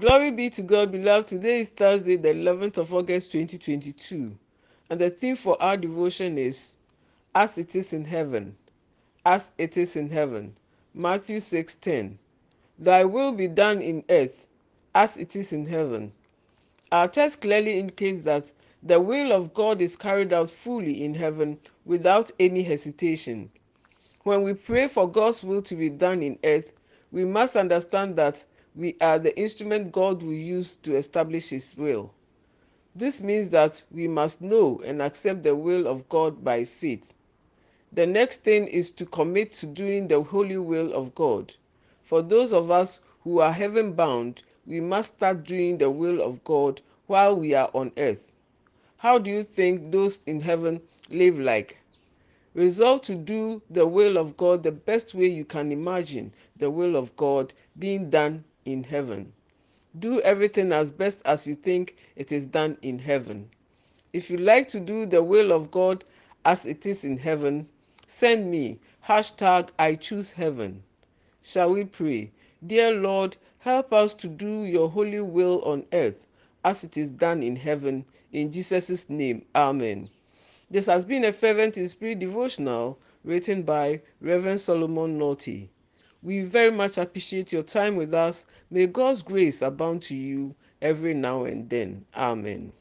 Glory be to God, beloved. Today is Thursday, the 11th of August 2022, and the theme for our devotion is As it is in heaven. As it is in heaven. Matthew 6:10. Thy will be done in earth as it is in heaven. Our text clearly indicates that the will of God is carried out fully in heaven without any hesitation. When we pray for God's will to be done in earth, we must understand that we are the instrument God will use to establish His will. This means that we must know and accept the will of God by faith. The next thing is to commit to doing the holy will of God. For those of us who are heaven bound, we must start doing the will of God while we are on earth. How do you think those in heaven live like? Resolve to do the will of God the best way you can imagine the will of God being done in heaven. Do everything as best as you think it is done in heaven. If you like to do the will of God as it is in heaven, send me hashtag I choose heaven. Shall we pray? Dear Lord, help us to do your holy will on earth as it is done in heaven. In Jesus' name, Amen. This has been a fervent in spirit devotional written by Reverend Solomon Naughty. We very much appreciate your time with us. May God's grace abound to you every now and then. Amen.